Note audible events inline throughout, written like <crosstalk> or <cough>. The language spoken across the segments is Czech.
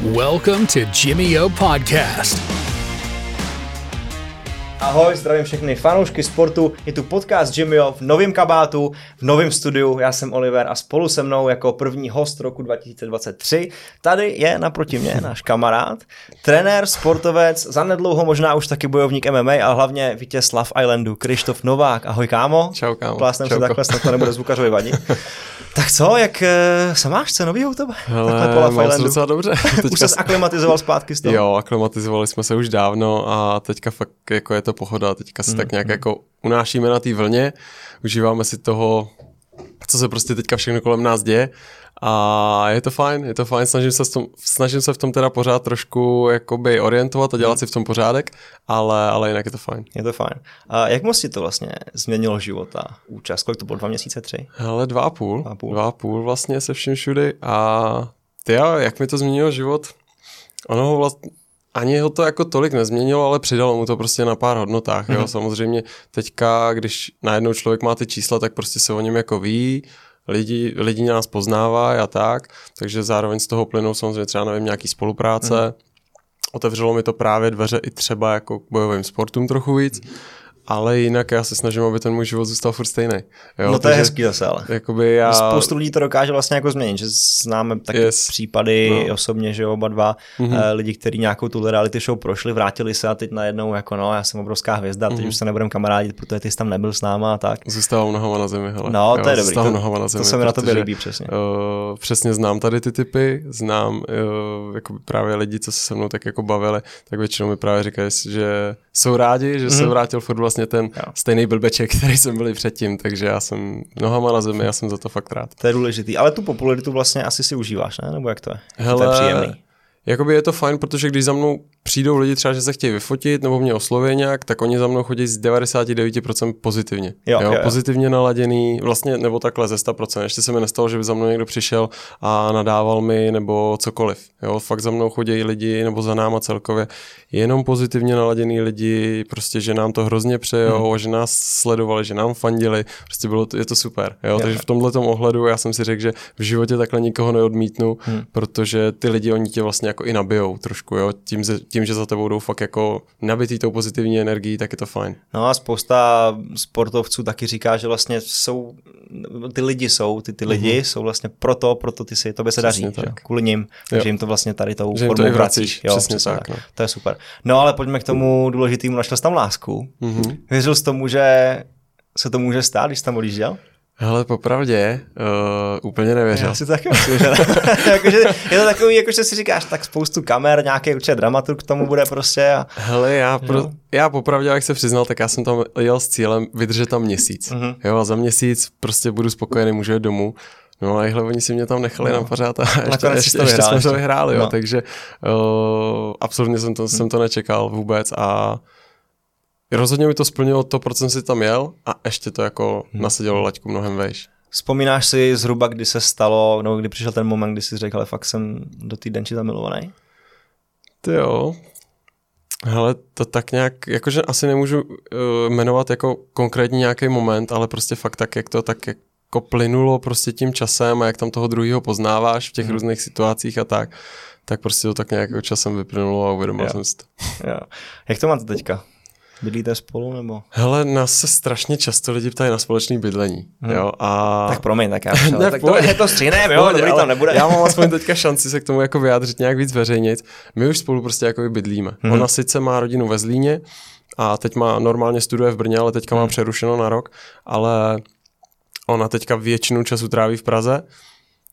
Welcome to Jimmy O Podcast. Ahoj, zdravím všechny fanoušky sportu. Je tu podcast Jimmyho v novém kabátu, v novém studiu. Já jsem Oliver a spolu se mnou jako první host roku 2023 tady je naproti mě <laughs> náš kamarád, trenér, sportovec, zanedlouho možná už taky bojovník MMA a hlavně vítěz Love Islandu, Krištof Novák. Ahoj kámo. Čau kámo. Plásnem se takhle, snad to nebude zvukařovi vadit. <laughs> Tak co, jak eh, se máš, co nový u tebe? Hele, po mám se docela dobře. <laughs> Teďka... Už jsi aklimatizoval zpátky z toho? Jo, aklimatizovali jsme se už dávno a teďka fakt jako je to pohoda, teďka se mm, tak nějak mm. jako unášíme na té vlně, užíváme si toho, co se prostě teďka všechno kolem nás děje a je to fajn, je to fajn, snažím se, v tom, snažím se v tom teda pořád trošku jakoby orientovat a dělat mm. si v tom pořádek, ale, ale jinak je to fajn. Je to fajn. A jak moc ti to vlastně změnilo život a účast? Kolik to bylo, dva měsíce, tři? Hele, dva a půl. Dva a půl, dva a půl vlastně se vším všudy a ty jak mi to změnilo život? Ono vlastně, ani ho to jako tolik nezměnilo, ale přidalo mu to prostě na pár hodnotách. Jo? Mm-hmm. Samozřejmě teďka, když najednou člověk má ty čísla, tak prostě se o něm jako ví, lidi, lidi nás poznávají a tak, takže zároveň z toho plynou samozřejmě třeba nevím, nějaký spolupráce. Mm. Otevřelo mi to právě dveře i třeba jako k bojovým sportům trochu víc. Mm ale jinak já se snažím, aby ten můj život zůstal furt stejný. Jo? No to Takže, je hezký zase, ale. Jakoby já... Spoustu lidí to dokáže vlastně jako změnit, že známe taky yes. případy no. osobně, že oba dva mm-hmm. lidi, kteří nějakou tu reality show prošli, vrátili se a teď najednou jako no, já jsem obrovská hvězda, mm-hmm. teď mhm. už se nebudeme kamarádit, protože ty jsi tam nebyl s náma a tak. Zůstávám nohama na zemi, hele. No, to jo, je dobrý. To, nohama na zemi, to se mi na tobě líbí přesně. Uh, přesně znám tady ty typy, znám uh, jako právě lidi, co se se mnou tak jako bavili, tak většinou mi právě říkají, že jsou rádi, že mm-hmm. se mhm. vrátil furt vlastně ten jo. stejný blbeček, <laughs> který jsem byl předtím, takže já jsem nohama na zemi, já jsem za to fakt rád. To je důležitý, ale tu popularitu vlastně asi si užíváš, ne? Nebo jak to je? Hele, to je příjemný. Jakoby je to fajn, protože když za mnou přijdou lidi třeba, že se chtějí vyfotit nebo mě osloví nějak, tak oni za mnou chodí z 99% pozitivně. Jo, jo, jo, pozitivně naladěný, vlastně nebo takhle ze 100%. Ještě se mi nestalo, že by za mnou někdo přišel a nadával mi nebo cokoliv. Jo, fakt za mnou chodí lidi nebo za náma celkově jenom pozitivně naladěný lidi, prostě, že nám to hrozně přejou, hmm. že nás sledovali, že nám fandili, prostě bylo to, je to super. Jo, jo. takže v tomhle ohledu já jsem si řekl, že v životě takhle nikoho neodmítnu, hmm. protože ty lidi oni tě vlastně jako i nabijou trošku, jo, tím, tím tím, že za tebou jdou fakt jako nabitý tou pozitivní energií, tak je to fajn. No a spousta sportovců taky říká, že vlastně jsou, ty lidi jsou, ty, ty lidi mm-hmm. jsou vlastně proto, proto ty si, tobě se daří, že? kvůli nim, takže jo. jim to vlastně tady tou že formou vracíš. Jo, přesně, přesně tak. tak. No. To je super. No ale pojďme k tomu důležitému, našel jsi tam lásku. Mm-hmm. Věřil jsi tomu, že se to může stát, když jsi tam odjížděl? Hele, popravdě, uh, úplně nevěřil. Já si to taky myslím, že <laughs> <laughs> jakože, je to takový, jako že si říkáš, tak spoustu kamer, nějaký určitě dramaturg k tomu bude prostě. A... Hele, já, pro, já popravdě, jak se přiznal, tak já jsem tam jel s cílem vydržet tam měsíc. Uh-huh. Jo, a za měsíc prostě budu spokojený, můžu jít domů. No a jihle oni si mě tam nechali no. na pořád a ještě, ještě, ještě jsme to vyhráli, jo, no. takže uh, absolutně jsem to, jsem to nečekal vůbec a Rozhodně mi to splnilo to, proč jsem si tam jel a ještě to jako hmm. nasadilo laťku mnohem vejš. Vzpomínáš si zhruba, kdy se stalo, nebo kdy přišel ten moment, kdy jsi řekl, ale fakt jsem do té denči zamilovaný? Ty jo. Hele, to tak nějak, jakože asi nemůžu uh, jmenovat jako konkrétní nějaký moment, ale prostě fakt tak, jak to tak jako plynulo prostě tím časem a jak tam toho druhého poznáváš v těch hmm. různých situacích a tak, tak prostě to tak nějak jako časem vyplynulo a uvědomil jo. jsem si to. Jo. Jak to máte teďka? Bydlíte spolu nebo? Hele, nás se strašně často lidi ptají na společné bydlení, hmm. jo, a... Tak promiň, tak já <laughs> ne, tak to, je to střínem, jo, dobrý to nebude. Já mám aspoň <laughs> teďka šanci se k tomu jako vyjádřit nějak víc veřejnit. My už spolu prostě jako bydlíme. Hmm. Ona sice má rodinu ve Zlíně a teď má normálně studuje v Brně, ale teďka hmm. má přerušeno na rok, ale ona teďka většinu času tráví v Praze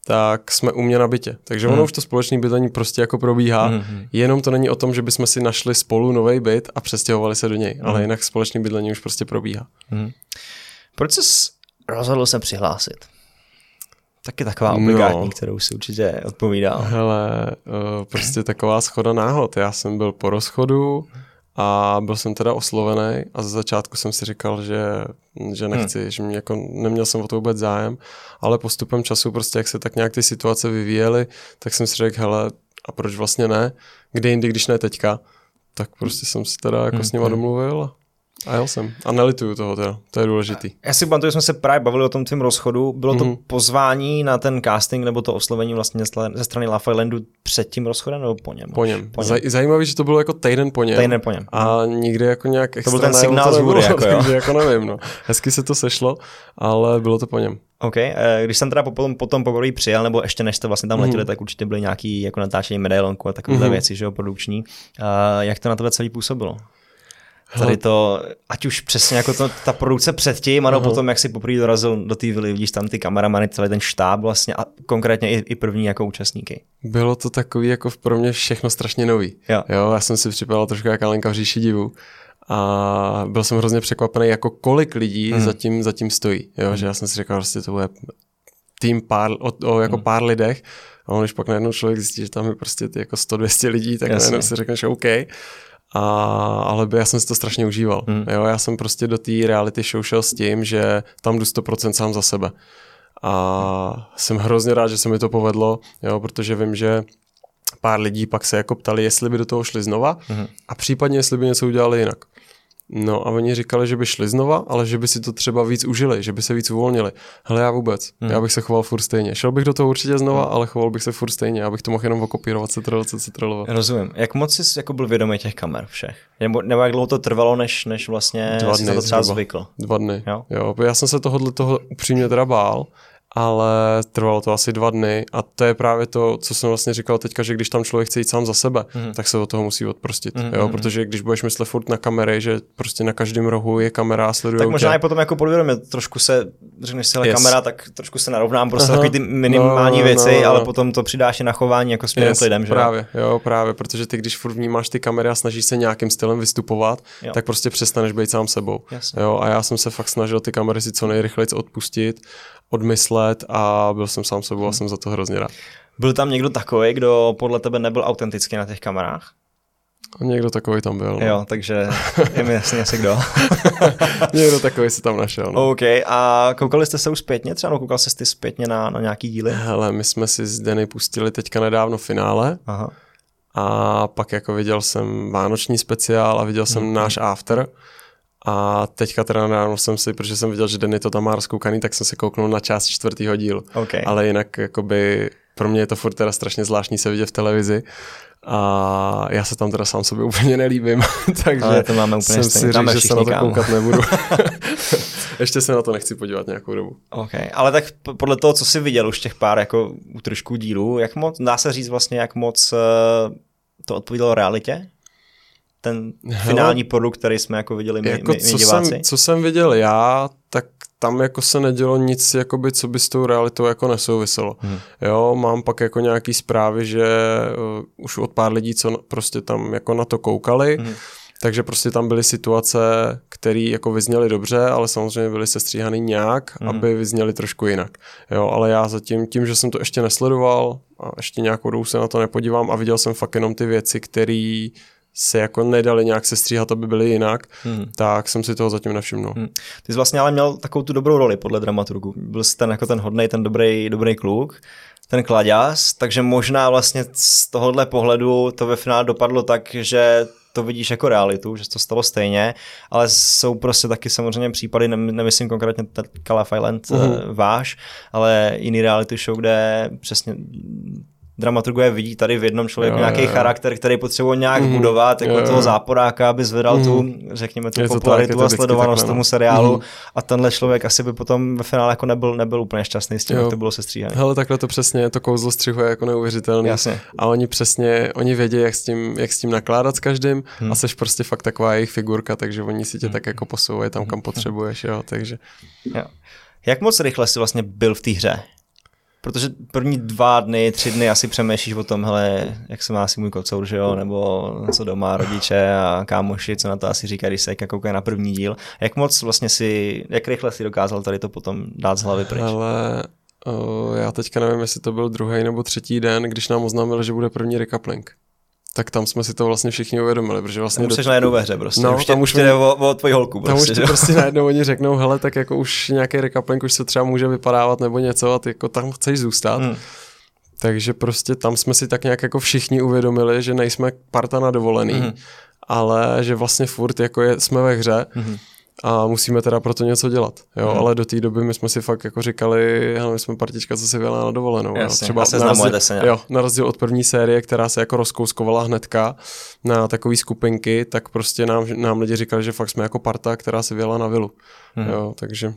tak jsme u mě na bytě. Takže ono hmm. už to společné bydlení prostě jako probíhá, hmm. jenom to není o tom, že bychom si našli spolu nový byt a přestěhovali se do něj, hmm. ale jinak společné bydlení už prostě probíhá. Hmm. Proč jsi rozhodl se přihlásit? Taky taková obligátní, no. kterou si určitě odpovídá. Hele, uh, prostě taková schoda náhod. Já jsem byl po rozchodu, a byl jsem teda oslovený a za začátku jsem si říkal, že, že nechci, hmm. že mě jako neměl jsem o to vůbec zájem, ale postupem času prostě jak se tak nějak ty situace vyvíjely, tak jsem si řekl, hele, a proč vlastně ne? Kde jindy, když ne teďka? Tak prostě jsem si teda jako hmm. s nima hmm. domluvil A jel jsem. A nelituju toho teda, to je důležitý. Já si pamatuju, že jsme se právě bavili o tom tvým rozchodu. Bylo to mm-hmm. pozvání na ten casting nebo to oslovení vlastně ze strany Lafaylandu před tím rozchodem nebo po něm? Po něm. Po něm. Zaj- zajímavý, že to bylo jako týden po něm. Týden po něm. A nikdy jako nějak extra To byl ten signál z hůry, jako jo. <laughs> Jako nevím, no. Hezky se to sešlo, ale bylo to po něm. OK, eh, když jsem teda potom, potom poprvé přijel, nebo ještě než jste vlastně tam letěli, mm. tak určitě byly nějaký jako natáčení medailonku a takové mm. věci, že jo, produkční. Uh, jak to na tebe celý působilo? Tady to, ať už přesně jako to, ta produkce předtím, ano, uh-huh. potom jak si poprvé dorazil do té vily, vidíš tam ty kameramany, celý ten štáb vlastně a konkrétně i, i první jako účastníky. Bylo to takový jako pro mě všechno strašně nový. Jo. jo já jsem si připadal trošku jako Alenka v říši divu a byl jsem hrozně překvapený, jako kolik lidí hmm. zatím, zatím stojí. Jo, hmm. že já jsem si říkal, prostě to bude tým pár, o, o jako hmm. pár lidech a on, když pak najednou člověk zjistí, že tam je prostě ty jako 100-200 lidí, tak Jasně. najednou si řekneš, OK. A, ale já jsem si to strašně užíval. Hmm. Jo, já jsem prostě do té reality show šel s tím, že tam jdu 100% sám za sebe. A jsem hrozně rád, že se mi to povedlo, jo, protože vím, že pár lidí pak se jako ptali, jestli by do toho šli znova hmm. a případně jestli by něco udělali jinak. No a oni říkali, že by šli znova, ale že by si to třeba víc užili, že by se víc uvolnili. Hele, já vůbec. Hmm. Já bych se choval furt stejně. Šel bych do toho určitě znova, hmm. ale choval bych se furt stejně, abych to mohl jenom okopírovat, cetrovat, cetrovat. Rozumím. Jak moc jsi jako byl vědomý těch kamer všech? Nebo, nebo jak dlouho to trvalo, než, než vlastně Dva dny, to třeba zvykl? Dva dny. Jo? jo? Já jsem se tohohle toho upřímně teda bál, ale trvalo to asi dva dny a to je právě to, co jsem vlastně říkal teďka, že když tam člověk chce jít sám za sebe, mm. tak se od toho musí odprostit, mm. jo, protože když budeš myslet furt na kamery, že prostě na každém rohu je kamera a sleduje Tak možná tě. i potom jako podvědomě trošku se, řekneš si, ale yes. kamera, tak trošku se narovnám, prostě Aha. takový ty minimální no, věci, no, no. ale potom to přidáš i na chování jako směrem yes, k lidem, že právě, jo, právě, protože ty když furt vnímáš ty kamery a snažíš se nějakým stylem vystupovat, jo. tak prostě přestaneš být sám sebou. Jasně. Jo, a já jsem se fakt snažil ty kamery si co nejrychleji odpustit odmyslet a byl jsem sám sebou a jsem za to hrozně rád. Byl tam někdo takový, kdo podle tebe nebyl autentický na těch kamerách? Někdo takový tam byl. No. Jo, takže je mi jasně asi kdo. <laughs> někdo takový se tam našel. No. OK, a koukali jste se už zpětně třeba? No, koukal jsi ty zpětně na, na nějaký díly? Hele, my jsme si z Denny pustili teďka nedávno finále. Aha. A pak jako viděl jsem vánoční speciál a viděl jsem hmm. náš after. A teďka teda ráno jsem si, protože jsem viděl, že Denny to tam má rozkoukaný, tak jsem si kouknul na část čtvrtýho dílu. Okay. Ale jinak jakoby pro mě je to furt teda strašně zvláštní se vidět v televizi a já se tam teda sám sobě úplně nelíbím, <laughs> takže Ale to máme úplně jsem si říct, že se na to koukat nebudu. <laughs> <laughs> Ještě se na to nechci podívat nějakou dobu. Ok, ale tak podle toho, co jsi viděl už těch pár jako útržků dílů, jak moc, dá se říct vlastně, jak moc uh, to odpovídalo realitě? Ten finální Hele, produkt, který jsme jako viděli my, jako my, my co diváci? Jsem, co jsem viděl já, tak tam jako se nedělo nic, jakoby, co by s tou realitou jako nesouviselo. Hmm. Jo, mám pak jako nějaký zprávy, že uh, už od pár lidí, co prostě tam jako na to koukali, hmm. takže prostě tam byly situace, které jako vyzněly dobře, ale samozřejmě byly sestříhaný nějak, hmm. aby vyzněly trošku jinak. Jo, ale já zatím, tím, že jsem to ještě nesledoval a ještě nějakou dobu se na to nepodívám a viděl jsem fakt jenom ty věci, které se jako nedali nějak sestříhat, aby byly jinak, hmm. tak jsem si toho zatím nevšiml. Hmm. Ty jsi vlastně ale měl takovou tu dobrou roli podle dramaturgu. Byl jsi ten jako ten hodnej, ten dobrý, dobrý kluk, ten kladěz, takže možná vlastně z tohohle pohledu to ve finále dopadlo tak, že to vidíš jako realitu, že to stalo stejně, ale jsou prostě taky samozřejmě případy, nemyslím konkrétně Calaf Island uh-huh. váš, ale jiný reality show, kde přesně dramaturgové vidí tady v jednom člověku jo, nějaký jo, jo. charakter, který potřebuje nějak mm, budovat, jako jo, toho záporáka, aby zvedal mm. tu, mhm. řekněme, tu popularitu a sledovanost tomu no. seriálu mm. a tenhle člověk asi by potom ve finále jako nebyl, nebyl úplně šťastný s tím, jo. jak to bylo sestříhané. Hele, takhle to přesně, to kouzlo střihu je jako neuvěřitelné. A oni přesně, oni vědí, jak s tím, jak s tím nakládat s každým hmm. a seš prostě fakt taková jejich figurka, takže oni si tě hmm. tak jako posouvají tam, kam potřebuješ, jo, takže. Jo. Jak moc rychle jsi vlastně byl v té hře? Protože první dva dny, tři dny asi přemýšlíš o tom, hele, jak se má asi můj kocour, že jo, nebo co doma rodiče a kámoši, co na to asi říkají, když se koukají na první díl. Jak moc vlastně si, jak rychle si dokázal tady to potom dát z hlavy pryč? Ale uh, já teďka nevím, jestli to byl druhý nebo třetí den, když nám oznámil, že bude první recoupling tak tam jsme si to vlastně všichni uvědomili, protože vlastně... Tam do... najednou ve hře prostě, no, už, tam už jde o, o tvoji holku prostě. Tam už prostě najednou <laughs> oni řeknou, hele, tak jako už nějaký rekapling už se třeba může vypadávat nebo něco a ty jako tam chceš zůstat. Hmm. Takže prostě tam jsme si tak nějak jako všichni uvědomili, že nejsme parta na dovolený. Hmm ale že vlastně furt jako je, jsme ve hře mm-hmm. A musíme teda pro to něco dělat, jo, mm-hmm. ale do té doby my jsme si fakt jako říkali, hele, my jsme partička, co se vyjela na dovolenou, Jasně, jo. třeba na rozdíl, se jo, na rozdíl od první série, která se jako rozkouskovala hnedka na takové skupinky, tak prostě nám, nám lidi říkali, že fakt jsme jako parta, která se vyjela na vilu, mm-hmm. jo, takže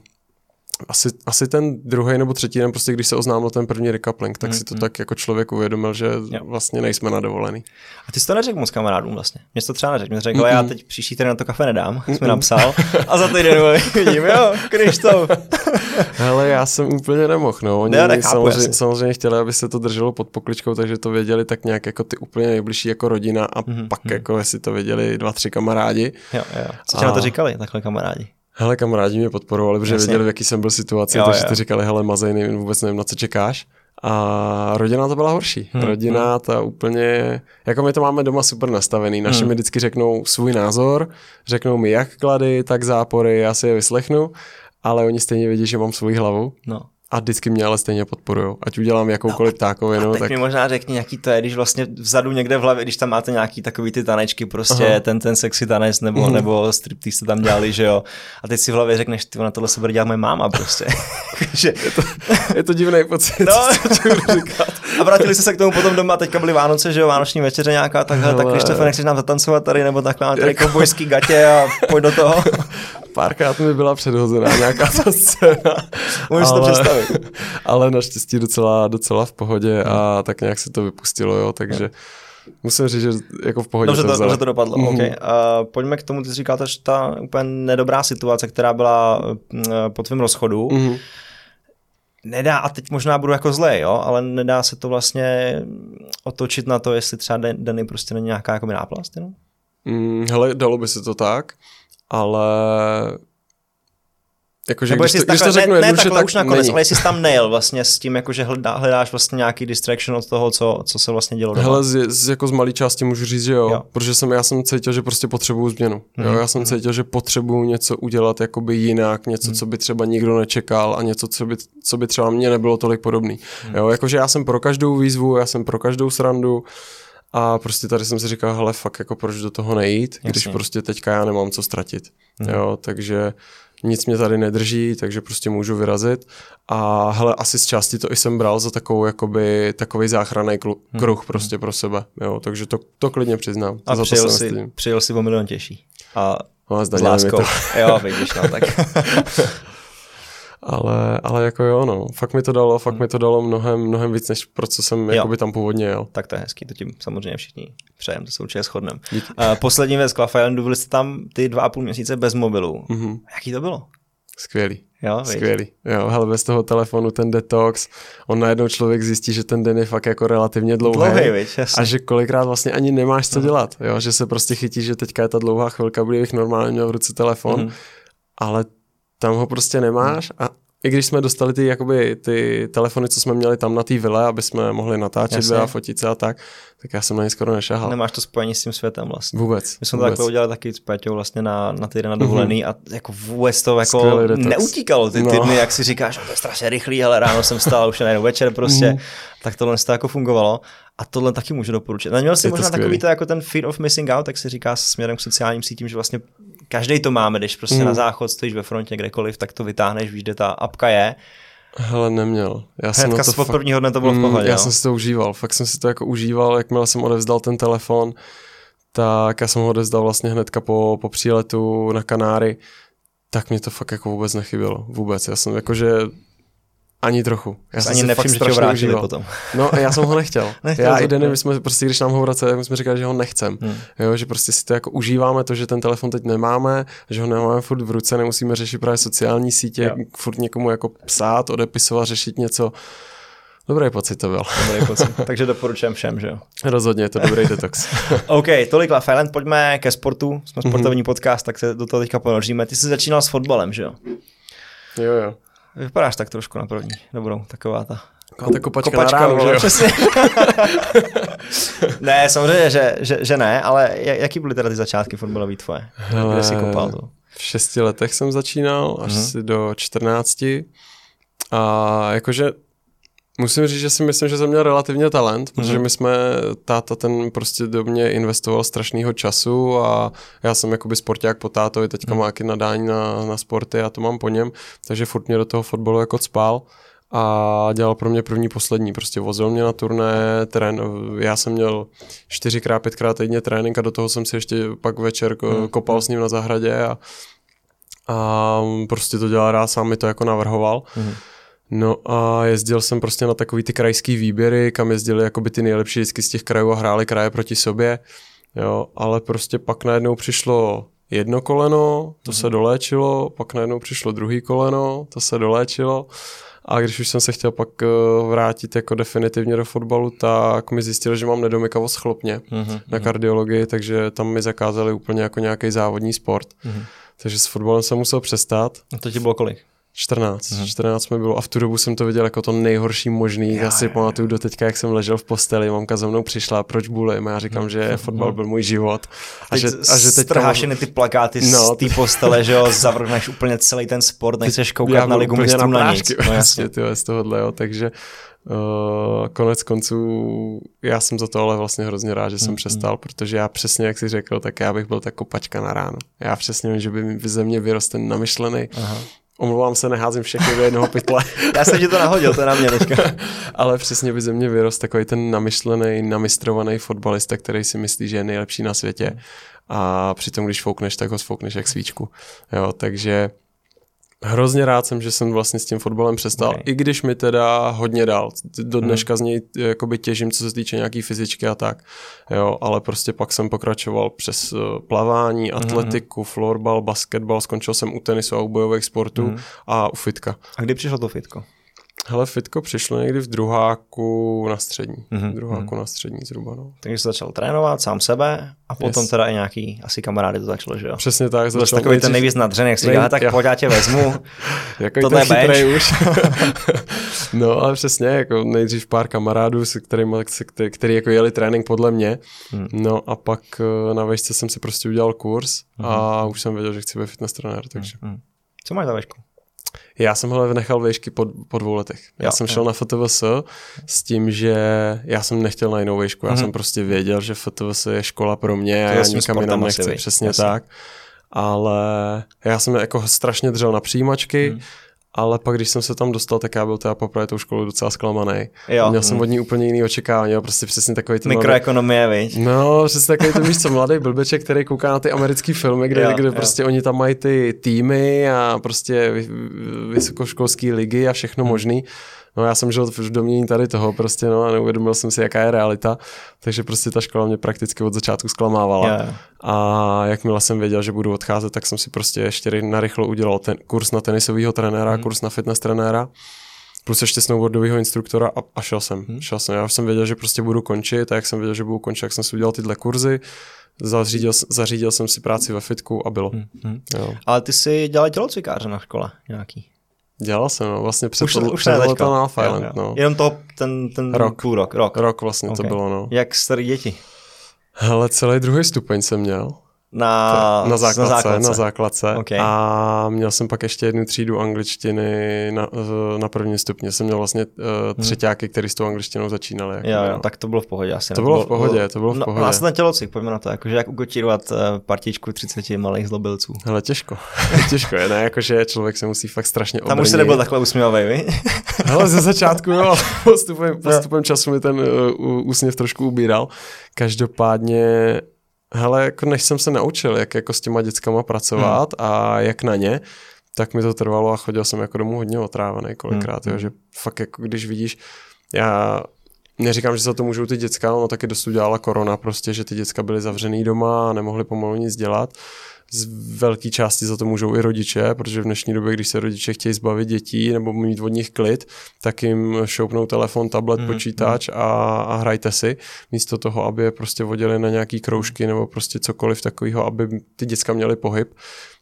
asi, asi ten druhý nebo třetí den, prostě když se oznámil ten první recoupling, tak mm, si to mm. tak jako člověk uvědomil, že jo. vlastně nejsme na dovolený. A ty jsi to neřekl moc kamarádům vlastně. Mě to třeba neřekl. Mě řekl, mm, já teď příští týden na to kafe nedám, mm, jsme napsal. A za týden <laughs> <laughs> vidím, jo, Krištof. <laughs> Hele, já jsem úplně nemohl, no. Oni ne, nechápu, samozřejmě, samozřejmě, chtěli, aby se to drželo pod pokličkou, takže to věděli tak nějak jako ty úplně nejbližší jako rodina a mm, pak mm. jako jestli to věděli dva, tři kamarádi. Jo, jo. Co a... na to říkali, takhle kamarádi? Hele, kamarádi mě podporovali, protože Jasně. věděli, v jaký jsem byl situaci, jo, takže jo. ty říkali, hele, mazej, nevím, vůbec nevím, na co čekáš. A rodina to byla horší. Hmm. Rodina hmm. ta úplně, jako my to máme doma super nastavený. Naši hmm. mi vždycky řeknou svůj názor, řeknou mi jak klady, tak zápory, já si je vyslechnu, ale oni stejně vědí, že mám svou hlavu. No a vždycky mě ale stejně podporují. Ať udělám jakoukoliv no, tákovinu. tak, tak mi možná řekni, jaký to je, když vlastně vzadu někde v hlavě, když tam máte nějaký takový ty tanečky, prostě Aha. ten, ten sexy tanec nebo, mm. nebo striptease jste tam dělali, že jo. A teď si v hlavě řekneš, ty na tohle se bude dělat moje máma prostě. <laughs> že... je, to, je to divný pocit, no. A vrátili se se k tomu potom doma, teďka byly Vánoce, že jo, Vánoční večeře nějaká, takhle, tak když to nechceš nám zatancovat tady, nebo takhle, tady jako... gatě a pojď do toho. <laughs> Párkrát mi byla předhozená nějaká ta <laughs> scéna. Můžeš ale, to představit. Ale naštěstí docela, docela v pohodě a tak nějak se to vypustilo, jo, takže musím říct, že jako v pohodě dobře to, dobře to dopadlo, mm-hmm. okay. uh, Pojďme k tomu, ty říkal, že ta úplně nedobrá situace, která byla uh, po tvém rozchodu, mm-hmm. nedá, a teď možná budu jako zlej, jo, ale nedá se to vlastně otočit na to, jestli třeba Danny prostě není nějaká jako náplast, jenom? Mm, hele, dalo by se to tak ale Jakože když, to, když to řeknu ne, ne takhle tak už nakonec, není. ale jsi tam nejel vlastně s tím, jakože hledá, hledáš vlastně nějaký distraction od toho, co, co se vlastně dělo doma. Hele, z, z, jako z malé části můžu říct, že jo, jo. protože jsem, já jsem cítil, že prostě potřebuju změnu. Mm. Jo, mhm, já jsem mm. cítil, že potřebuju něco udělat jakoby jinak, něco, mm. co by třeba nikdo nečekal a něco, co by, co by třeba mně nebylo tolik podobný. Mm. Jo, jakože já jsem pro každou výzvu, já jsem pro každou srandu, a prostě tady jsem si říkal, hele, fakt jako proč do toho nejít, Jasně. když prostě teďka já nemám co ztratit. Mhm. Jo, takže nic mě tady nedrží, takže prostě můžu vyrazit. A hele, asi z části to i jsem bral za takovou, jakoby, takový záchranný mhm. kruh prostě hmm. pro sebe. Jo, takže to, to klidně přiznám. A za přijel, to si, přijel si o milion těžší. A no, s láskou. To. jo, vidíš, no, tak. <laughs> ale, ale jako jo, no, fakt mi to dalo, fakt hmm. mi to dalo mnohem, mnohem víc, než pro co jsem jakoby tam původně jel. Tak to je hezký, to tím samozřejmě všichni přejem, to se určitě shodneme. Uh, poslední věc, Islandu, byli jste tam ty dva a půl měsíce bez mobilu. Mm-hmm. Jaký to bylo? Skvělý. Jo, Skvělý. Jo, hele, bez toho telefonu ten detox, on najednou člověk zjistí, že ten den je fakt jako relativně dlouhý. Dlouhý, víš, A že kolikrát vlastně ani nemáš co dělat, jo, že se prostě chytí, že teďka je ta dlouhá chvilka, bych normálně měl v ruce telefon, mm. ale tam ho prostě nemáš a i když jsme dostali ty, jakoby, ty telefony, co jsme měli tam na té vile, aby jsme mohli natáčet a fotit se a tak, tak já jsem na ně skoro nešahal. Nemáš to spojení s tím světem vlastně. Vůbec. My jsme vůbec. to takhle udělali taky s Péťou vlastně na, na týden na dovolený mm-hmm. a jako vůbec to jako neutíkalo ty, ty no. dny, jak si říkáš, to je strašně rychlý, ale ráno jsem stál už najednou večer prostě, mm. tak tohle to jako fungovalo. A tohle taky můžu doporučit. A měl jsi možná takový to jako ten fear of missing out, tak se říká směrem k sociálním sítím, že vlastně každý to máme, když prostě mm. na záchod stojíš ve frontě kdekoliv, tak to vytáhneš, víš, kde ta apka je. Hele, neměl. Já jsem na to fakt... prvního dne to bylo v mm, pohodě. Já jo? jsem si to užíval, fakt jsem si to jako užíval, jakmile jsem odevzdal ten telefon, tak já jsem ho odevzdal vlastně hnedka po, po příletu na Kanáry, tak mě to fakt jako vůbec nechybělo. Vůbec. Já jsem jakože ani trochu. Já jsem ani nevšiml, že ho vrátili potom. No a já jsem ho nechtěl. <laughs> nechtěl já i Denny, my jsme prostě, když nám ho vraceli, tak jsme říkali, že ho nechcem. Hmm. Jo, že prostě si to jako užíváme, to, že ten telefon teď nemáme, že ho nemáme furt v ruce, nemusíme řešit právě sociální sítě, jo. furt někomu jako psát, odepisovat, řešit něco. Dobrý pocit to byl. Dobrý pocit. <laughs> Takže doporučujem všem, že jo? Rozhodně, je to dobrý detox. <laughs> OK, tolik Love Island, pojďme ke sportu. Jsme sportovní mm-hmm. podcast, tak se do toho teďka ponoříme. Ty jsi začínal s fotbalem, že jo? Jo, jo. Vypadáš tak trošku na první, dobrou, taková ta Taková ta kopačka, kopačka na ránu, vole, <laughs> přesně. <laughs> ne, samozřejmě, že, že, že, ne, ale jaký byly teda ty začátky fotbalový tvoje? Hele, Kde jsi kopal to? V šesti letech jsem začínal, až mm-hmm. si do čtrnácti. A jakože Musím říct, že si myslím, že jsem měl relativně talent, protože mhm. my jsme, táta ten prostě do mě investoval strašného času a já jsem jakoby sporták po tátovi, teďka mm. má jaký nadání na, na sporty a to mám po něm, takže furt mě do toho fotbalu jako spál a dělal pro mě první, poslední. Prostě vozil mě na turné, trén, já jsem měl čtyřikrát, pětkrát týdně trénink a do toho jsem si ještě pak večer mm. kopal s ním na zahradě a, a prostě to dělal rád, sám mi to jako navrhoval. Mm. No a jezdil jsem prostě na takový ty krajský výběry, kam jezdili jakoby ty nejlepší vždycky z těch krajů a hráli kraje proti sobě, jo, ale prostě pak najednou přišlo jedno koleno, to se doléčilo, pak najednou přišlo druhý koleno, to se doléčilo a když už jsem se chtěl pak eh, vrátit jako definitivně do fotbalu, tak mi zjistil, že mám nedomykavost chlopně mm-hmm. na kardiologii, takže tam mi zakázali úplně jako nějaký závodní sport. Mm-hmm. Takže s fotbalem jsem musel přestat. A to ti bylo kolik? 14. Hmm. 14 mi bylo a v tu dobu jsem to viděl jako to nejhorší možný. Já, já si pamatuju do teďka, jak jsem ležel v posteli, mamka za mnou přišla, proč bulím? A já říkám, že fotbal byl můj život. A, teď že, a že teď strhášeny ty plakáty no, z té postele, že jo, zavrhneš úplně celý ten sport, nechceš koukat na ligu mistrů na, na nic. No, jasně, tyhle, z tohohle, jo, takže Uh, konec konců já jsem za to ale vlastně hrozně rád, že jsem mm, přestal, protože já přesně, jak jsi řekl, tak já bych byl tak kopačka na ráno. Já přesně vím, že by mi ze mě vyrost ten namyšlený, Aha. Omlouvám se, neházím všechny do jednoho pytle. <laughs> Já jsem ti to nahodil, to je na mě teďka. <laughs> Ale přesně by ze mě vyrost takový ten namyšlený, namistrovaný fotbalista, který si myslí, že je nejlepší na světě. A přitom, když foukneš, tak ho sfoukneš jak svíčku. Jo, takže hrozně rád jsem, že jsem vlastně s tím fotbalem přestal, okay. i když mi teda hodně dal. Do hmm. dneška z něj jakoby těžím, co se týče nějaký fyzičky a tak. Jo, ale prostě pak jsem pokračoval přes uh, plavání, hmm. atletiku, hmm. florbal, basketbal, skončil jsem u tenisu a u bojových sportů hmm. a u fitka. A kdy přišlo to fitko? Hele, fitko přišlo někdy v druháku na střední. Mm-hmm. druháku mm-hmm. na střední zhruba, no. Takže jsi začal trénovat sám sebe a potom yes. teda i nějaký asi kamarády to začalo, že jo? Přesně tak. Začal takový nejdřív... ten nejvíc nadřený, jak si říká, tak pojď, já tě vezmu. <laughs> jako to je už. <laughs> no ale přesně, jako nejdřív pár kamarádů, se kterými, který, který jako jeli trénink podle mě. Hmm. No a pak eh, na vešce jsem si prostě udělal kurz hmm. a už jsem věděl, že chci být fitness trenér, takže. Hmm. Co máš za vešku? Já jsem hele nechal výšky po, po dvou letech. Já jo, jsem šel jo. na FTVS s tím, že já jsem nechtěl na jinou výšku. Já mm-hmm. jsem prostě věděl, že FTVS je škola pro mě a já nikam jinam nechci. Přesně Jasně. tak. Ale já jsem jako strašně držel na přijímačky. Mm ale pak, když jsem se tam dostal, tak já byl teda poprvé tou školou docela zklamaný. Jo. Měl jsem hmm. od ní úplně jiný očekávání, jo, prostě přesně takový ten Mikroekonomie, mladý... viď? No, přesně takový ten, víš co, mladý blbeček, který kouká na ty americké filmy, kde, jo, kde jo. prostě oni tam mají ty týmy a prostě vysokoškolské ligy a všechno hmm. možný. No já jsem žil v domění tady toho prostě, no a neuvědomil jsem si, jaká je realita, takže prostě ta škola mě prakticky od začátku zklamávala. Yeah. A jakmile jsem věděl, že budu odcházet, tak jsem si prostě ještě narychlo udělal ten kurz na tenisového trenéra, mm. kurz na fitness trenéra plus ještě snowboardového instruktora a, a šel jsem. Hmm. Šel jsem. Já jsem věděl, že prostě budu končit a jak jsem věděl, že budu končit, jak jsem si udělal tyhle kurzy, zařídil, zařídil jsem si práci ve fitku a bylo. Hmm. Jo. Ale ty jsi dělal tělocvikáře na škole nějaký? Dělal jsem, no, vlastně před, už, to, už před to na Island, jo, jo. no. Jenom to, ten, ten rok. půl rok, rok. Rok vlastně okay. to bylo, no. Jak starý děti? Hele, celý druhý stupeň jsem měl. Na, na základce, na základce. Na základce. Okay. A měl jsem pak ještě jednu třídu angličtiny na, na prvním stupni. Jsem měl vlastně uh, třetíáky, který s tou angličtinou začínali. Jako, jo, jo, tak to bylo v pohodě asi. To bylo v pohodě, to bylo v no, pohodě. No, na tělocvik, pojďme na to, jakože jak ukotírovat uh, partičku 30 malých zlobilců. Hele, těžko. <laughs> těžko je, ne, jakože člověk se musí fakt strašně obrnit. Tam už se nebyl takhle usměvavý, vy? <laughs> Hele, ze začátku jo, postupem, <laughs> postupem času mi ten uh, úsměv trošku ubíral. Každopádně hele, jako než jsem se naučil, jak jako s těma dětskama pracovat hmm. a jak na ně, tak mi to trvalo a chodil jsem jako domů hodně otrávený kolikrát, hmm. jo, že fakt jako když vidíš, já neříkám, že za to můžou ty děcka, ono taky dost udělala korona prostě, že ty děcka byly zavřený doma a nemohli pomalu nic dělat, z velké části za to můžou i rodiče, protože v dnešní době, když se rodiče chtějí zbavit dětí nebo mít od nich klid, tak jim šoupnou telefon, tablet, mm, počítač a, a hrajte si, místo toho, aby je prostě vodili na nějaký kroužky nebo prostě cokoliv takového, aby ty děcka měly pohyb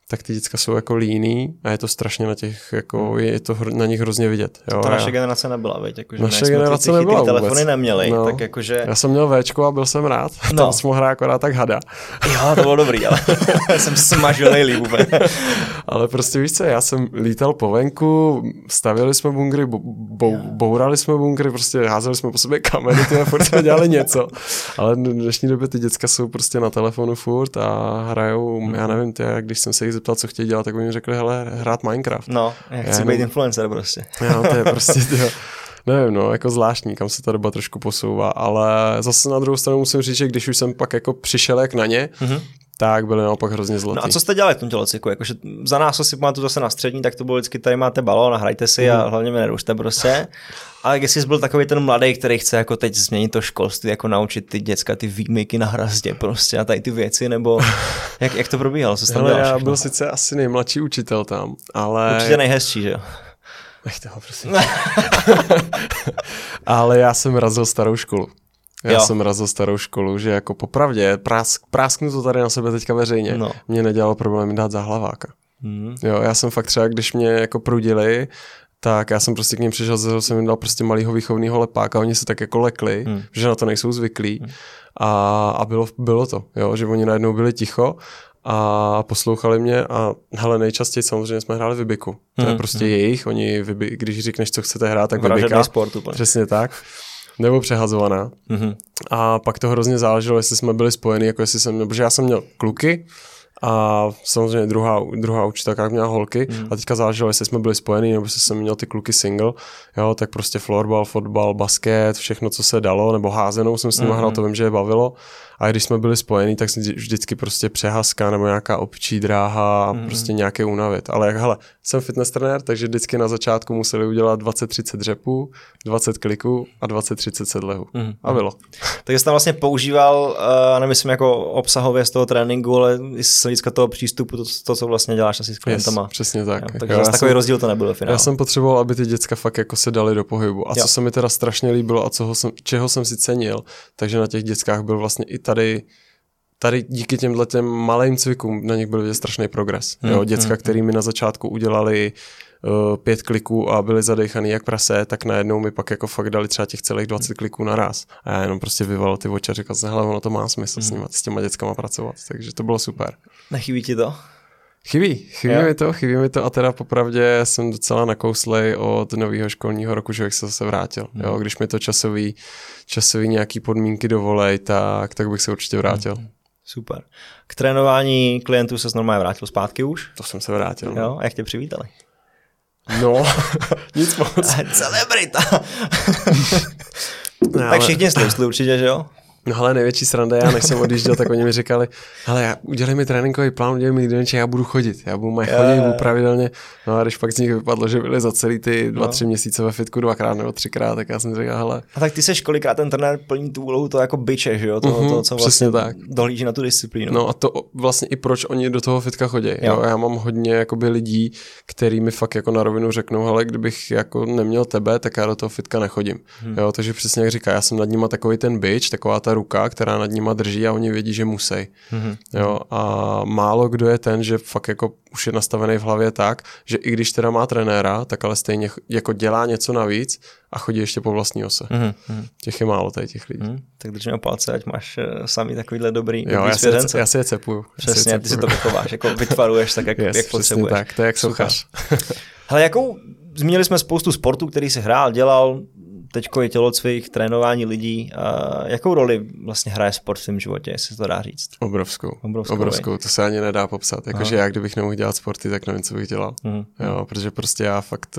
tak ty děcka jsou jako líný a je to strašně na těch, jako hmm. je to na nich hrozně vidět. Jo? To naše generace nebyla, veď? Jako, že naše ne, generace ty, nebyla telefony vůbec. neměli, no. tak jakože... Já jsem měl Včko a byl jsem rád, <laughs> no. tam jsem hrát akorát tak hada. <laughs> Jo, to bylo dobrý, ale <laughs> jsem smažilej líp úplně. ale prostě víš co, já jsem lítal po venku, stavili jsme bunkry, bou, bourali jsme bunkry, prostě házeli jsme po sobě kamery, ty furt jsme dělali něco. Ale v dnešní době ty děcka jsou prostě na telefonu furt a hrajou, mm. já nevím, ty, když jsem se jich zeptal, co chtějí dělat, tak oni řekli, hele, hrát Minecraft. No, já chci já být influencer prostě. Jo, to je prostě, <laughs> tyjo, nevím, no, jako zvláštní, kam se ta doba trošku posouvá, ale zase na druhou stranu musím říct, že když už jsem pak jako přišel jak na ně, mm-hmm tak byly naopak hrozně zlatý. No a co jste dělali v tom tělocviku? Jakože za nás, co si pamatuju zase na střední, tak to bylo vždycky, tady máte balón a hrajte si mm. a mhm. hlavně mě nerušte prostě. Ale jestli jsi byl takový ten mladý, který chce jako teď změnit to školství, jako naučit ty děcka ty výmyky na hrazdě prostě a tady ty věci, nebo <laughs> jak, jak to probíhalo? Co Hele, já byl sice asi nejmladší učitel tam, ale... Určitě nejhezčí, že jo? Nech toho, prosím. <laughs> ale já jsem razil starou školu. Já jo. jsem razil starou školu, že jako popravdě, prásk, prásknu to tady na sebe teďka veřejně, no. mě nedělalo problém dát za hlaváka. Hmm. Jo, já jsem fakt třeba, když mě jako prudili, tak já jsem prostě k ním přišel, že jsem jim dal prostě malýho výchovného lepáka, oni se tak jako lekli, hmm. že na to nejsou zvyklí hmm. a, a bylo, bylo to, jo, že oni najednou byli ticho a poslouchali mě a hele, nejčastěji samozřejmě jsme hráli Vybiku. To hmm. je prostě hmm. jejich, oni, vybi, když řekneš, co chcete hrát, tak Vybika. sport úplně. Přesně tak nebo přehazovaná. Mm-hmm. A pak to hrozně záleželo, jestli jsme byli spojeni, jako jestli jsem, protože já jsem měl kluky, a samozřejmě druhá, druhá učitelka měla holky mm. a teďka záleželo, jestli jsme byli spojení nebo jestli jsem měl ty kluky single, jo, tak prostě florbal, fotbal, basket, všechno, co se dalo, nebo házenou jsem s nimi mm. hrál, to vím, že je bavilo a když jsme byli spojení, tak vždycky prostě přehazka nebo nějaká občí dráha a mm. prostě nějaké unavit. Ale jak, hele, jsem fitness trenér, takže vždycky na začátku museli udělat 20-30 dřepů, 20 kliků a 20-30 sedlehů. Mm. A bylo. Takže jsi tam vlastně používal, uh, nemyslím jako obsahově z toho tréninku, ale i z hlediska toho přístupu, to, to, co vlastně děláš asi s klientama. Yes, přesně tak. Jo, takže jo, takový jsem, rozdíl to nebyl Já jsem potřeboval, aby ty děcka fakt jako se dali do pohybu. A jo. co se mi teda strašně líbilo a co jsem, čeho jsem si cenil, takže na těch dětskách byl vlastně i tady tady díky těmhle těm malým cvikům na nich byl vidět strašný progres. Hmm, jo, děcka, hmm, který mi na začátku udělali uh, pět kliků a byli zadechaný jak prase, tak najednou mi pak jako fakt dali třeba těch celých 20 kliků naraz. A já jenom prostě vyval ty oči a říkal jsem, hele, ono to má smysl hmm. s, nima, s těma dětskama pracovat. Takže to bylo super. Nechybí ti to? Chybí, chybí jo. mi to, chybí mi to a teda popravdě jsem docela nakouslej od nového školního roku, že bych se zase vrátil. Hmm. Jo, když mi to časový, časový nějaký podmínky dovolej, tak, tak bych se určitě vrátil. Hmm. Super. K trénování klientů se normálně vrátil zpátky už? To jsem se vrátil. No. Jo, a jak tě přivítali? No, <laughs> nic moc. <laughs> Celebrita. <laughs> tak všichni slousli určitě, že jo? No ale největší sranda, já než jsem odjížděl, tak oni mi říkali, ale já, udělej mi tréninkový plán, udělej mi jídelníček, já budu chodit, já budu mají chodit, budu pravidelně. No a když pak z nich vypadlo, že byli za celý ty dva, no. tři měsíce ve fitku dvakrát nebo třikrát, tak já jsem říkal, hele. A tak ty seš kolikrát ten trenér plní tu úlohu, to jako byče, že jo, to, mm-hmm, to co vlastně tak. dohlíží na tu disciplínu. No a to vlastně i proč oni do toho fitka chodí. Jo. jo. Já mám hodně jakoby lidí, který mi fakt jako na rovinu řeknou, ale kdybych jako neměl tebe, tak já do toho fitka nechodím. Hmm. Jo, takže přesně jak říká, já jsem nad nima takový ten byč, taková ta ruka, která nad nima drží a oni vědí, že musí. Mm-hmm. Jo, a málo kdo je ten, že fakt jako už je nastavený v hlavě tak, že i když teda má trenéra, tak ale stejně jako dělá něco navíc a chodí ještě po vlastní ose. Mm-hmm. Těch je málo tady těch lidí. Mm, tak držíme palce, ať máš uh, sami takovýhle dobrý, jo, dobrý já, svěřence. Si já si je cepuju. Přesně, si je cepuju. ty si to vychováš, jako vytvaruješ tak, jak, <laughs> yes, jak potřebuješ. tak, to je jak sochař. Hele, jakou, zmínili jsme spoustu sportů, který si hrál, dělal, teď je tělocvik, trénování lidí. A jakou roli vlastně hraje sport v svém životě, jestli se to dá říct? Obrovskou. Obrovskou, obrovskou to se ani nedá popsat. Jakože já, kdybych nemohl dělat sporty, tak nevím, co bych dělal. Mm. Jo, protože prostě já fakt...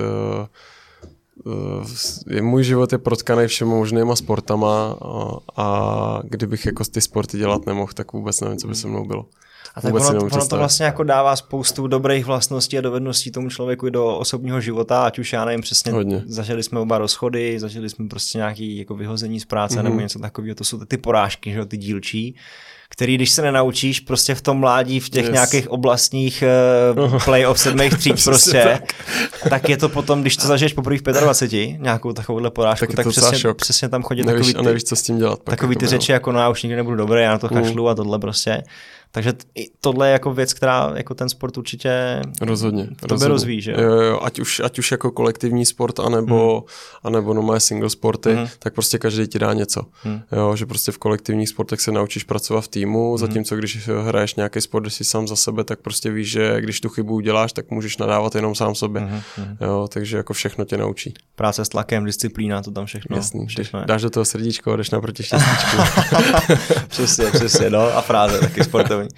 Uh, uh, můj život je protkaný všemi možnýma sportama a, a kdybych jako ty sporty dělat nemohl, tak vůbec nevím, co by se mnou bylo. A tak ono, ono to vlastně jako dává spoustu dobrých vlastností a dovedností tomu člověku do osobního života, ať už já nevím přesně, Hodně. zažili jsme oba rozchody, zažili jsme prostě nějaký jako vyhození z práce mm-hmm. nebo něco takového, to jsou ty porážky, že, ty dílčí který když se nenaučíš prostě v tom mládí, v těch yes. nějakých oblastních uh, play-off sedmých tříd <laughs> prostě, tak. tak je to potom, když to zažiješ poprvé v 25, nějakou takovouhle porážku, tak, tak přesně, přesně tam chodí nevíš, takový ty, nevíš, co s tím dělat. Takový ty řeči jako no já už nikdy nebudu dobrý, já na to kašlu mm. a tohle prostě. Takže tohle je jako věc, která jako ten sport určitě rozhodně, to rozhodně. rozvíjí, že jo? jo, jo ať, už, ať už jako kolektivní sport, anebo, hmm. anebo no moje single sporty, hmm. tak prostě každý ti dá něco. Hmm. Jo, že prostě v kolektivních sportech se naučíš pracovat v týmu, hmm. zatímco když hraješ nějaký sport, když jsi sám za sebe, tak prostě víš, že když tu chybu uděláš, tak můžeš nadávat jenom sám sobě. Hmm. Jo, takže jako všechno tě naučí. Práce s tlakem, disciplína, to tam všechno. Jasný, všechno dáš do toho srdíčko, jdeš naproti štěstíčku. <laughs> přesně, přesně, no a fráze taky sportovní.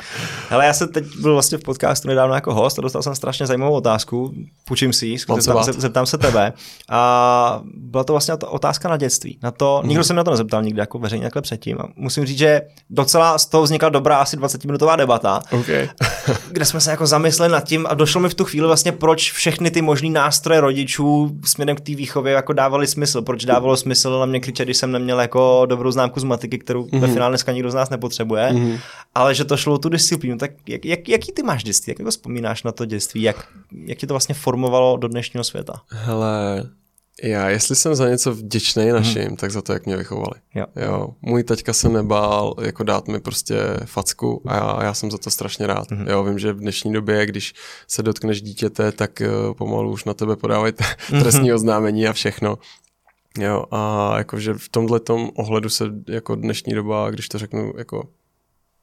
Hele, já jsem teď byl vlastně v podcastu nedávno jako host a dostal jsem strašně zajímavou otázku, půjčím si ji, zeptám, se, zeptám se tebe. A byla to vlastně otázka na dětství. Na to, mm. nikdo se mě na to nezeptal nikdy jako veřejně takhle předtím. A musím říct, že docela z toho vznikla dobrá asi 20-minutová debata, okay. <laughs> kde jsme se jako zamysleli nad tím a došlo mi v tu chvíli vlastně, proč všechny ty možný nástroje rodičů směrem k té výchově jako dávali smysl, proč dávalo smysl na mě křičet, když jsem neměl jako dobrou známku z matiky, kterou mm-hmm. ve mhm. finále dneska nikdo z nás nepotřebuje, mm-hmm. ale že to šlo o tu disciplínu. Tak jak, jak, jaký ty máš dětství? Jak jako vzpomínáš na to dětství? Jak, jak ti to vlastně formovalo do dnešního světa? Hele, já, jestli jsem za něco vděčný mhm. našim, hmm. tak za to, jak mě vychovali. Jo. jo. Můj taťka se nebál jako dát mi prostě facku a já, já jsem za to strašně rád. Hmm. Jo, vím, že v dnešní době, když se dotkneš dítěte, tak uh, pomalu už na tebe podávají mhm. trestní oznámení a všechno. Jo, a jakože v tomhle ohledu se jako dnešní doba, když to řeknu jako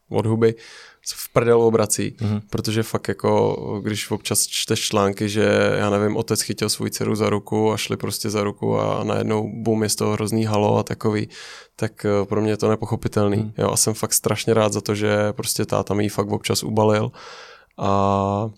od huby, v prdelu obrací, mm-hmm. protože fakt jako, když občas čteš články, že já nevím, otec chytil svou dceru za ruku a šli prostě za ruku a najednou bum je z toho hrozný halo a takový, tak eh, pro mě je to nepochopitelný. Mm. Jo, a jsem fakt strašně rád za to, že prostě táta mi ji fakt občas ubalil a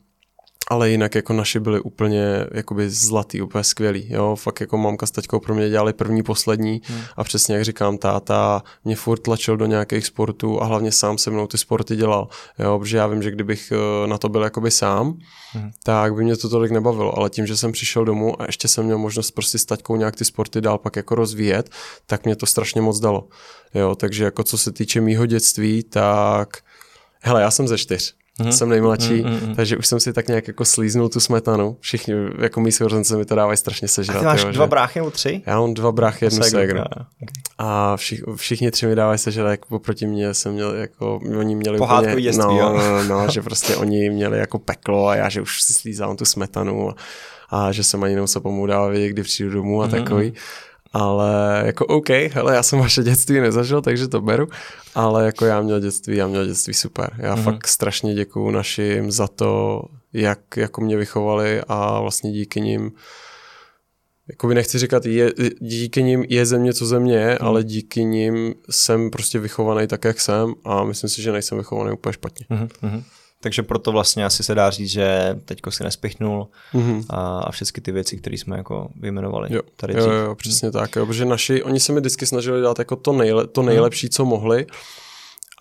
ale jinak jako naši byli úplně jakoby zlatý, úplně skvělý, jo, fakt jako mamka s taťkou pro mě dělali první, poslední hmm. a přesně jak říkám, táta mě furt tlačil do nějakých sportů a hlavně sám se mnou ty sporty dělal, jo, protože já vím, že kdybych eh, na to byl jakoby sám, hmm. tak by mě to tolik nebavilo, ale tím, že jsem přišel domů a ještě jsem měl možnost prostě s taťkou nějak ty sporty dál pak jako rozvíjet, tak mě to strašně moc dalo, jo, takže jako co se týče mýho dětství, tak hele, já jsem ze čtyř, mm-hmm. jsem nejmladší, mm-hmm. takže už jsem si tak nějak jako slíznul tu smetanu. Všichni, jako mý sourozenci mi to dávají strašně sežrat. A ty máš jo, dva že... bráchy nebo tři? Já mám dva bráchy, jednu ségru. Okay. A všich, všichni tři mi dávají sežrat, jako oproti mě jsem měl, jako, oni měli Pohádku úplně, dětství, no, no, no, že prostě oni měli jako peklo a já, že už si slízám tu smetanu a, a že jsem ani nemusel pomůct dávat vědět, kdy přijdu domů a mm-hmm. takový ale jako OK, hele, já jsem vaše dětství nezažil, takže to beru, ale jako já měl dětství, já měl dětství super. Já mm-hmm. fakt strašně děkuju našim za to, jak jako mě vychovali a vlastně díky nim Jakoby nechci říkat, je, díky nim je země, co země je, mm. ale díky nim jsem prostě vychovaný tak, jak jsem a myslím si, že nejsem vychovaný úplně špatně. Mm-hmm. Takže proto vlastně asi se dá říct, že teďko si nespichnul mm-hmm. a, a všechny ty věci, které jsme jako vyjmenovali. Jo, tady jo, jo, přesně tak, jo, protože naši, oni se mi vždycky snažili dát jako to, nejle, to nejlepší, mm. co mohli,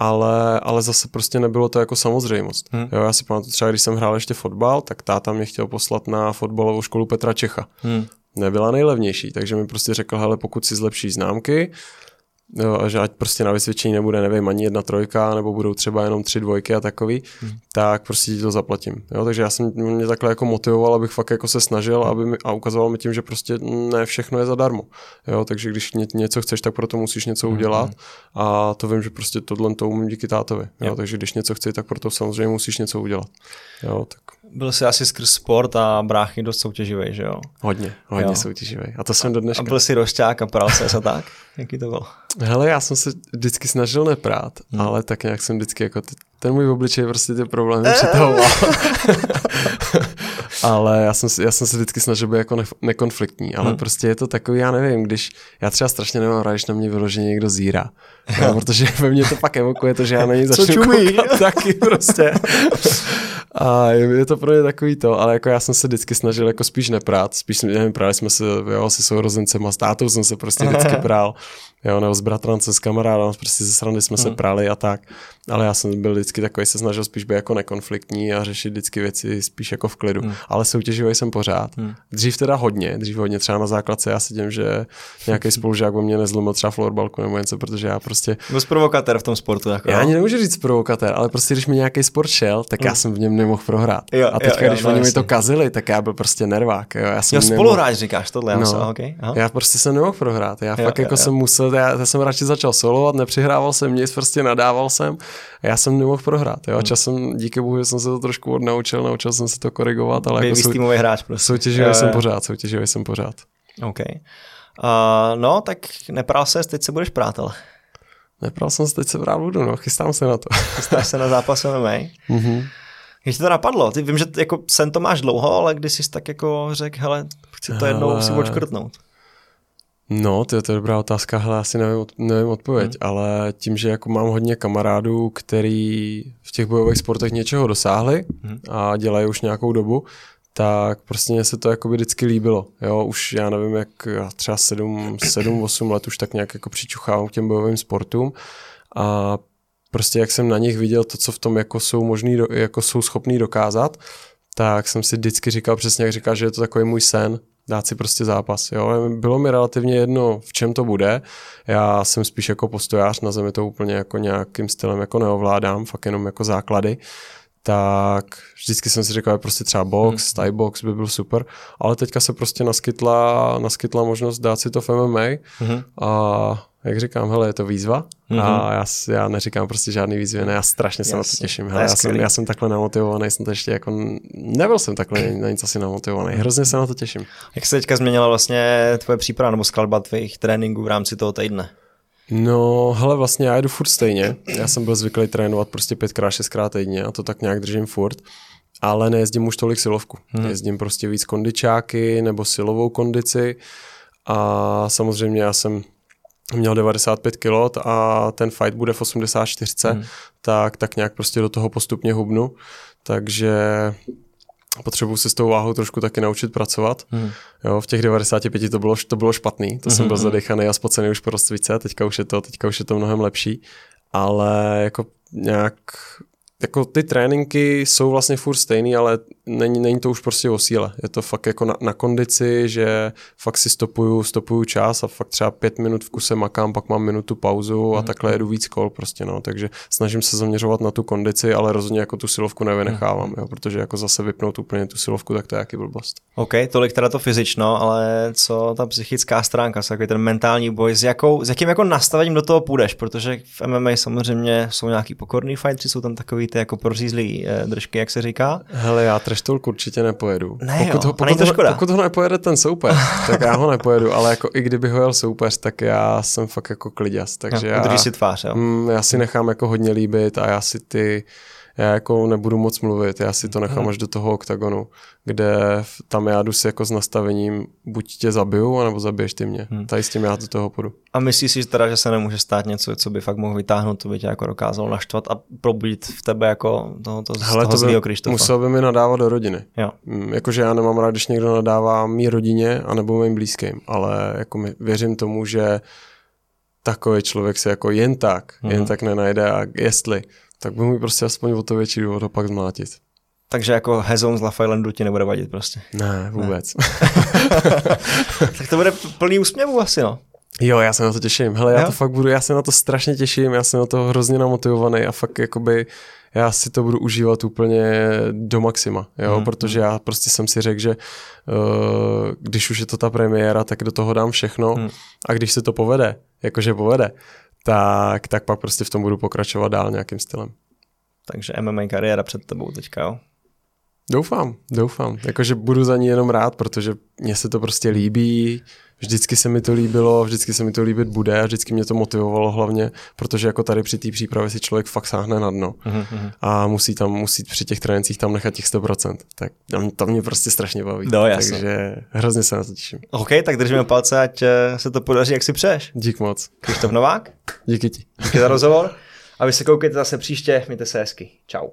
ale, ale zase prostě nebylo to jako samozřejmost. Hmm. Jo, já si pamatuju třeba, když jsem hrál ještě fotbal, tak táta mě chtěl poslat na fotbalovou školu Petra Čecha. Hmm. Nebyla nejlevnější, takže mi prostě řekl, hele, pokud si zlepší známky, Jo, a že ať prostě na vysvědčení nebude, nevím, ani jedna trojka, nebo budou třeba jenom tři dvojky a takový, hmm. tak prostě ti to zaplatím. Jo, takže já jsem mě takhle jako motivoval, abych fakt jako se snažil aby mi, a ukazoval mi tím, že prostě ne všechno je zadarmo. Jo, takže když ně, něco chceš, tak proto musíš něco hmm. udělat a to vím, že prostě tohle to umím díky tátovi. Jo, jo. takže když něco chci, tak proto samozřejmě musíš něco udělat. Jo, tak byl jsi asi skrz sport a bráchy dost soutěživý, že jo? Hodně, hodně jo. soutěživý. A to jsem do dneška. A byl jsi rošťák a pral se a tak? Jaký to bylo? Hele, já jsem se vždycky snažil neprát, hmm. ale tak nějak jsem vždycky jako ty, ten můj obličej prostě ty problémy přitahoval. <laughs> ale já jsem, já jsem se vždycky snažil být jako ne, nekonfliktní, ale hmm. prostě je to takový, já nevím, když já třeba strašně nemám rád, když na mě vyloženě někdo zírá. <laughs> No, protože ve mně to pak evokuje to, že já na něj začnu koukat taky prostě. <laughs> A je to pro mě takový to, ale jako já jsem se vždycky snažil jako spíš neprát, spíš nevím, právě jsme se, jo, si sourozencem a s tátou jsem se prostě vždycky <laughs> prál, jo, nebo s bratrancem, s kamarádem, prostě ze srandy jsme hmm. se prali a tak, ale já jsem byl vždycky takový, se snažil spíš být jako nekonfliktní a řešit vždycky věci spíš jako v klidu, hmm. ale soutěživý jsem pořád. Hmm. Dřív teda hodně, dřív hodně třeba na základce já sedím, že nějaký <laughs> spolužák o mě nezlomil třeba florbalku nebo něco, protože já prostě... Byl provokatér v tom sportu. Jako, já ani nemůžu říct provokatér, ale prostě když mi nějaký sport šel, tak já hmm. jsem v něm nemohl prohrát. Jo, a teďka, jo, jo, když no, oni mi to kazili, tak já byl prostě nervák. Jo, já jsem jo spoluhráč říkáš tohle, já no, okay, já prostě jsem nemohl prohrát. Já jo, fakt jo, jako jo. jsem musel to, já, já jsem radši začal solovat, nepřihrával jsem nic, prostě nadával jsem a já jsem nemohl prohrát. Jo? Hmm. časem díky bohu jsem se to trošku odnaučil, naučil jsem se to korigovat, ale jako sou, hráč prostě. soutěživý jsem pořád, soutěživý jsem pořád. OK. Uh, no, tak nepral se, teď se budeš prát, ale. Nepral jsem se, teď se brát budu, no, chystám se na to. Chystáš se na zápas MMA? <laughs> Mm-hmm. Když to napadlo, ty vím, že jako sen to máš dlouho, ale když jsi tak jako řekl, hele, chci to jednou si odškrtnout. No, to je, to je dobrá otázka, hele, asi nevím, nevím odpověď, hmm. ale tím, že jako mám hodně kamarádů, který v těch bojových sportech něčeho dosáhli hmm. a dělají už nějakou dobu, tak prostě mě se to jako by vždycky líbilo. Jo, už já nevím, jak třeba 7, 7 8 let už tak nějak jako přičuchávám k těm bojovým sportům a prostě jak jsem na nich viděl to, co v tom jako jsou možný, jako jsou schopní dokázat, tak jsem si vždycky říkal přesně, jak říká, že je to takový můj sen, dát si prostě zápas. Jo. Bylo mi relativně jedno, v čem to bude. Já jsem spíš jako postojář, na zemi to úplně jako nějakým stylem jako neovládám, fakt jenom jako základy tak vždycky jsem si říkal, že prostě třeba box, hmm. Thai box by byl super, ale teďka se prostě naskytla, naskytla možnost dát si to v MMA hmm. a jak říkám, hele, je to výzva mm-hmm. a já, já neříkám prostě žádný výzvy, ne, já strašně se na to těším. Hele, já, jsem, já jsem takhle namotivovaný, jsem to ještě jako, nebyl jsem takhle <clears throat> na nic asi namotivovaný, hrozně se na to těším. Jak se teďka změnila vlastně tvoje příprava nebo skladba tvých tréninků v rámci toho týdne? No, hele, vlastně já jedu furt stejně. Já jsem byl zvyklý trénovat prostě pětkrát, šestkrát týdně a to tak nějak držím furt. Ale nejezdím už tolik silovku. Hmm. Jezdím prostě víc kondičáky nebo silovou kondici. A samozřejmě já jsem měl 95 kg a ten fight bude v 84, hmm. tak, tak nějak prostě do toho postupně hubnu. Takže potřebuji se s tou váhou trošku taky naučit pracovat. Hmm. Jo, v těch 95 to bylo, to bylo špatný, to hmm. jsem byl zadechaný a spocený už po rozcvice, teďka už je to, teďka už je to mnohem lepší, ale jako nějak jako ty tréninky jsou vlastně furt stejný, ale není, není to už prostě o síle. Je to fakt jako na, na kondici, že fakt si stopuju, stopuju čas a fakt třeba pět minut v kuse makám, pak mám minutu pauzu a mm. takhle jedu víc kol prostě no. Takže snažím se zaměřovat na tu kondici, ale rozhodně jako tu silovku nevynechávám, mm. jo, protože jako zase vypnout úplně tu silovku, tak to je jaký blbost. OK, tolik teda to fyzično, ale co ta psychická stránka, co ten mentální boj, s, jakou, s jakým jako nastavením do toho půjdeš, protože v MMA samozřejmě jsou nějaký pokorný fightři, jsou tam takový ty jako prořízlý eh, držky, jak se říká. Hele, já treštolk určitě nepojedu. Ne, pokud, jo, ho, pokud, to škoda. pokud ho nepojede ten soupeř, tak já ho nepojedu, <laughs> ale jako i kdyby ho jel soupeř, tak já jsem fakt jako kliděs. Takže no, já, si tvář, jo? Mm, já si nechám jako hodně líbit a já si ty já jako nebudu moc mluvit, já si to nechám hmm. až do toho oktagonu, kde tam já jdu si jako s nastavením, buď tě zabiju, anebo zabiješ ty mě. Hmm. Tady s tím já do toho půjdu. A myslíš si teda, že se nemůže stát něco, co by fakt mohl vytáhnout, to by tě jako dokázalo naštvat a probudit v tebe jako toho, to, Hele, toho to by, Krištofa? Musel by mi nadávat do rodiny. Jo. Hmm, jakože já nemám rád, když někdo nadává mý rodině anebo mým blízkým, ale jako mi, věřím tomu, že takový člověk se jako jen tak, hmm. jen tak nenajde a jestli tak by mi prostě aspoň o to větší důvod ho pak zmlátit. Takže jako Hezon z Lafaylandu ti nebude vadit prostě. Ne, vůbec. Ne. <laughs> tak to bude plný úsměvů asi, no. Jo, já se na to těším. Hele, já jo? to fakt budu, já se na to strašně těším, já jsem na to hrozně namotivovaný a fakt jakoby já si to budu užívat úplně do maxima, jo, hmm. protože já prostě jsem si řekl, že uh, když už je to ta premiéra, tak do toho dám všechno hmm. a když se to povede, jakože povede, tak, tak pak prostě v tom budu pokračovat dál nějakým stylem. Takže MMA kariéra před tebou teďka, jo? Doufám, doufám. Jakože budu za ní jenom rád, protože mně se to prostě líbí, vždycky se mi to líbilo, vždycky se mi to líbit bude a vždycky mě to motivovalo hlavně, protože jako tady při té přípravě si člověk fakt sáhne na dno mm-hmm. a musí tam, musí při těch trénincích tam nechat těch 100%. Tak to mě prostě strašně baví. No, jasno. Takže hrozně se na to těším. OK, tak držíme palce, ať eh, se to podaří, jak si přeješ. Dík moc. Krištof Novák. Díky ti. Díky za rozhovor. A vy se koukejte zase příště, mějte se hezky. Čau.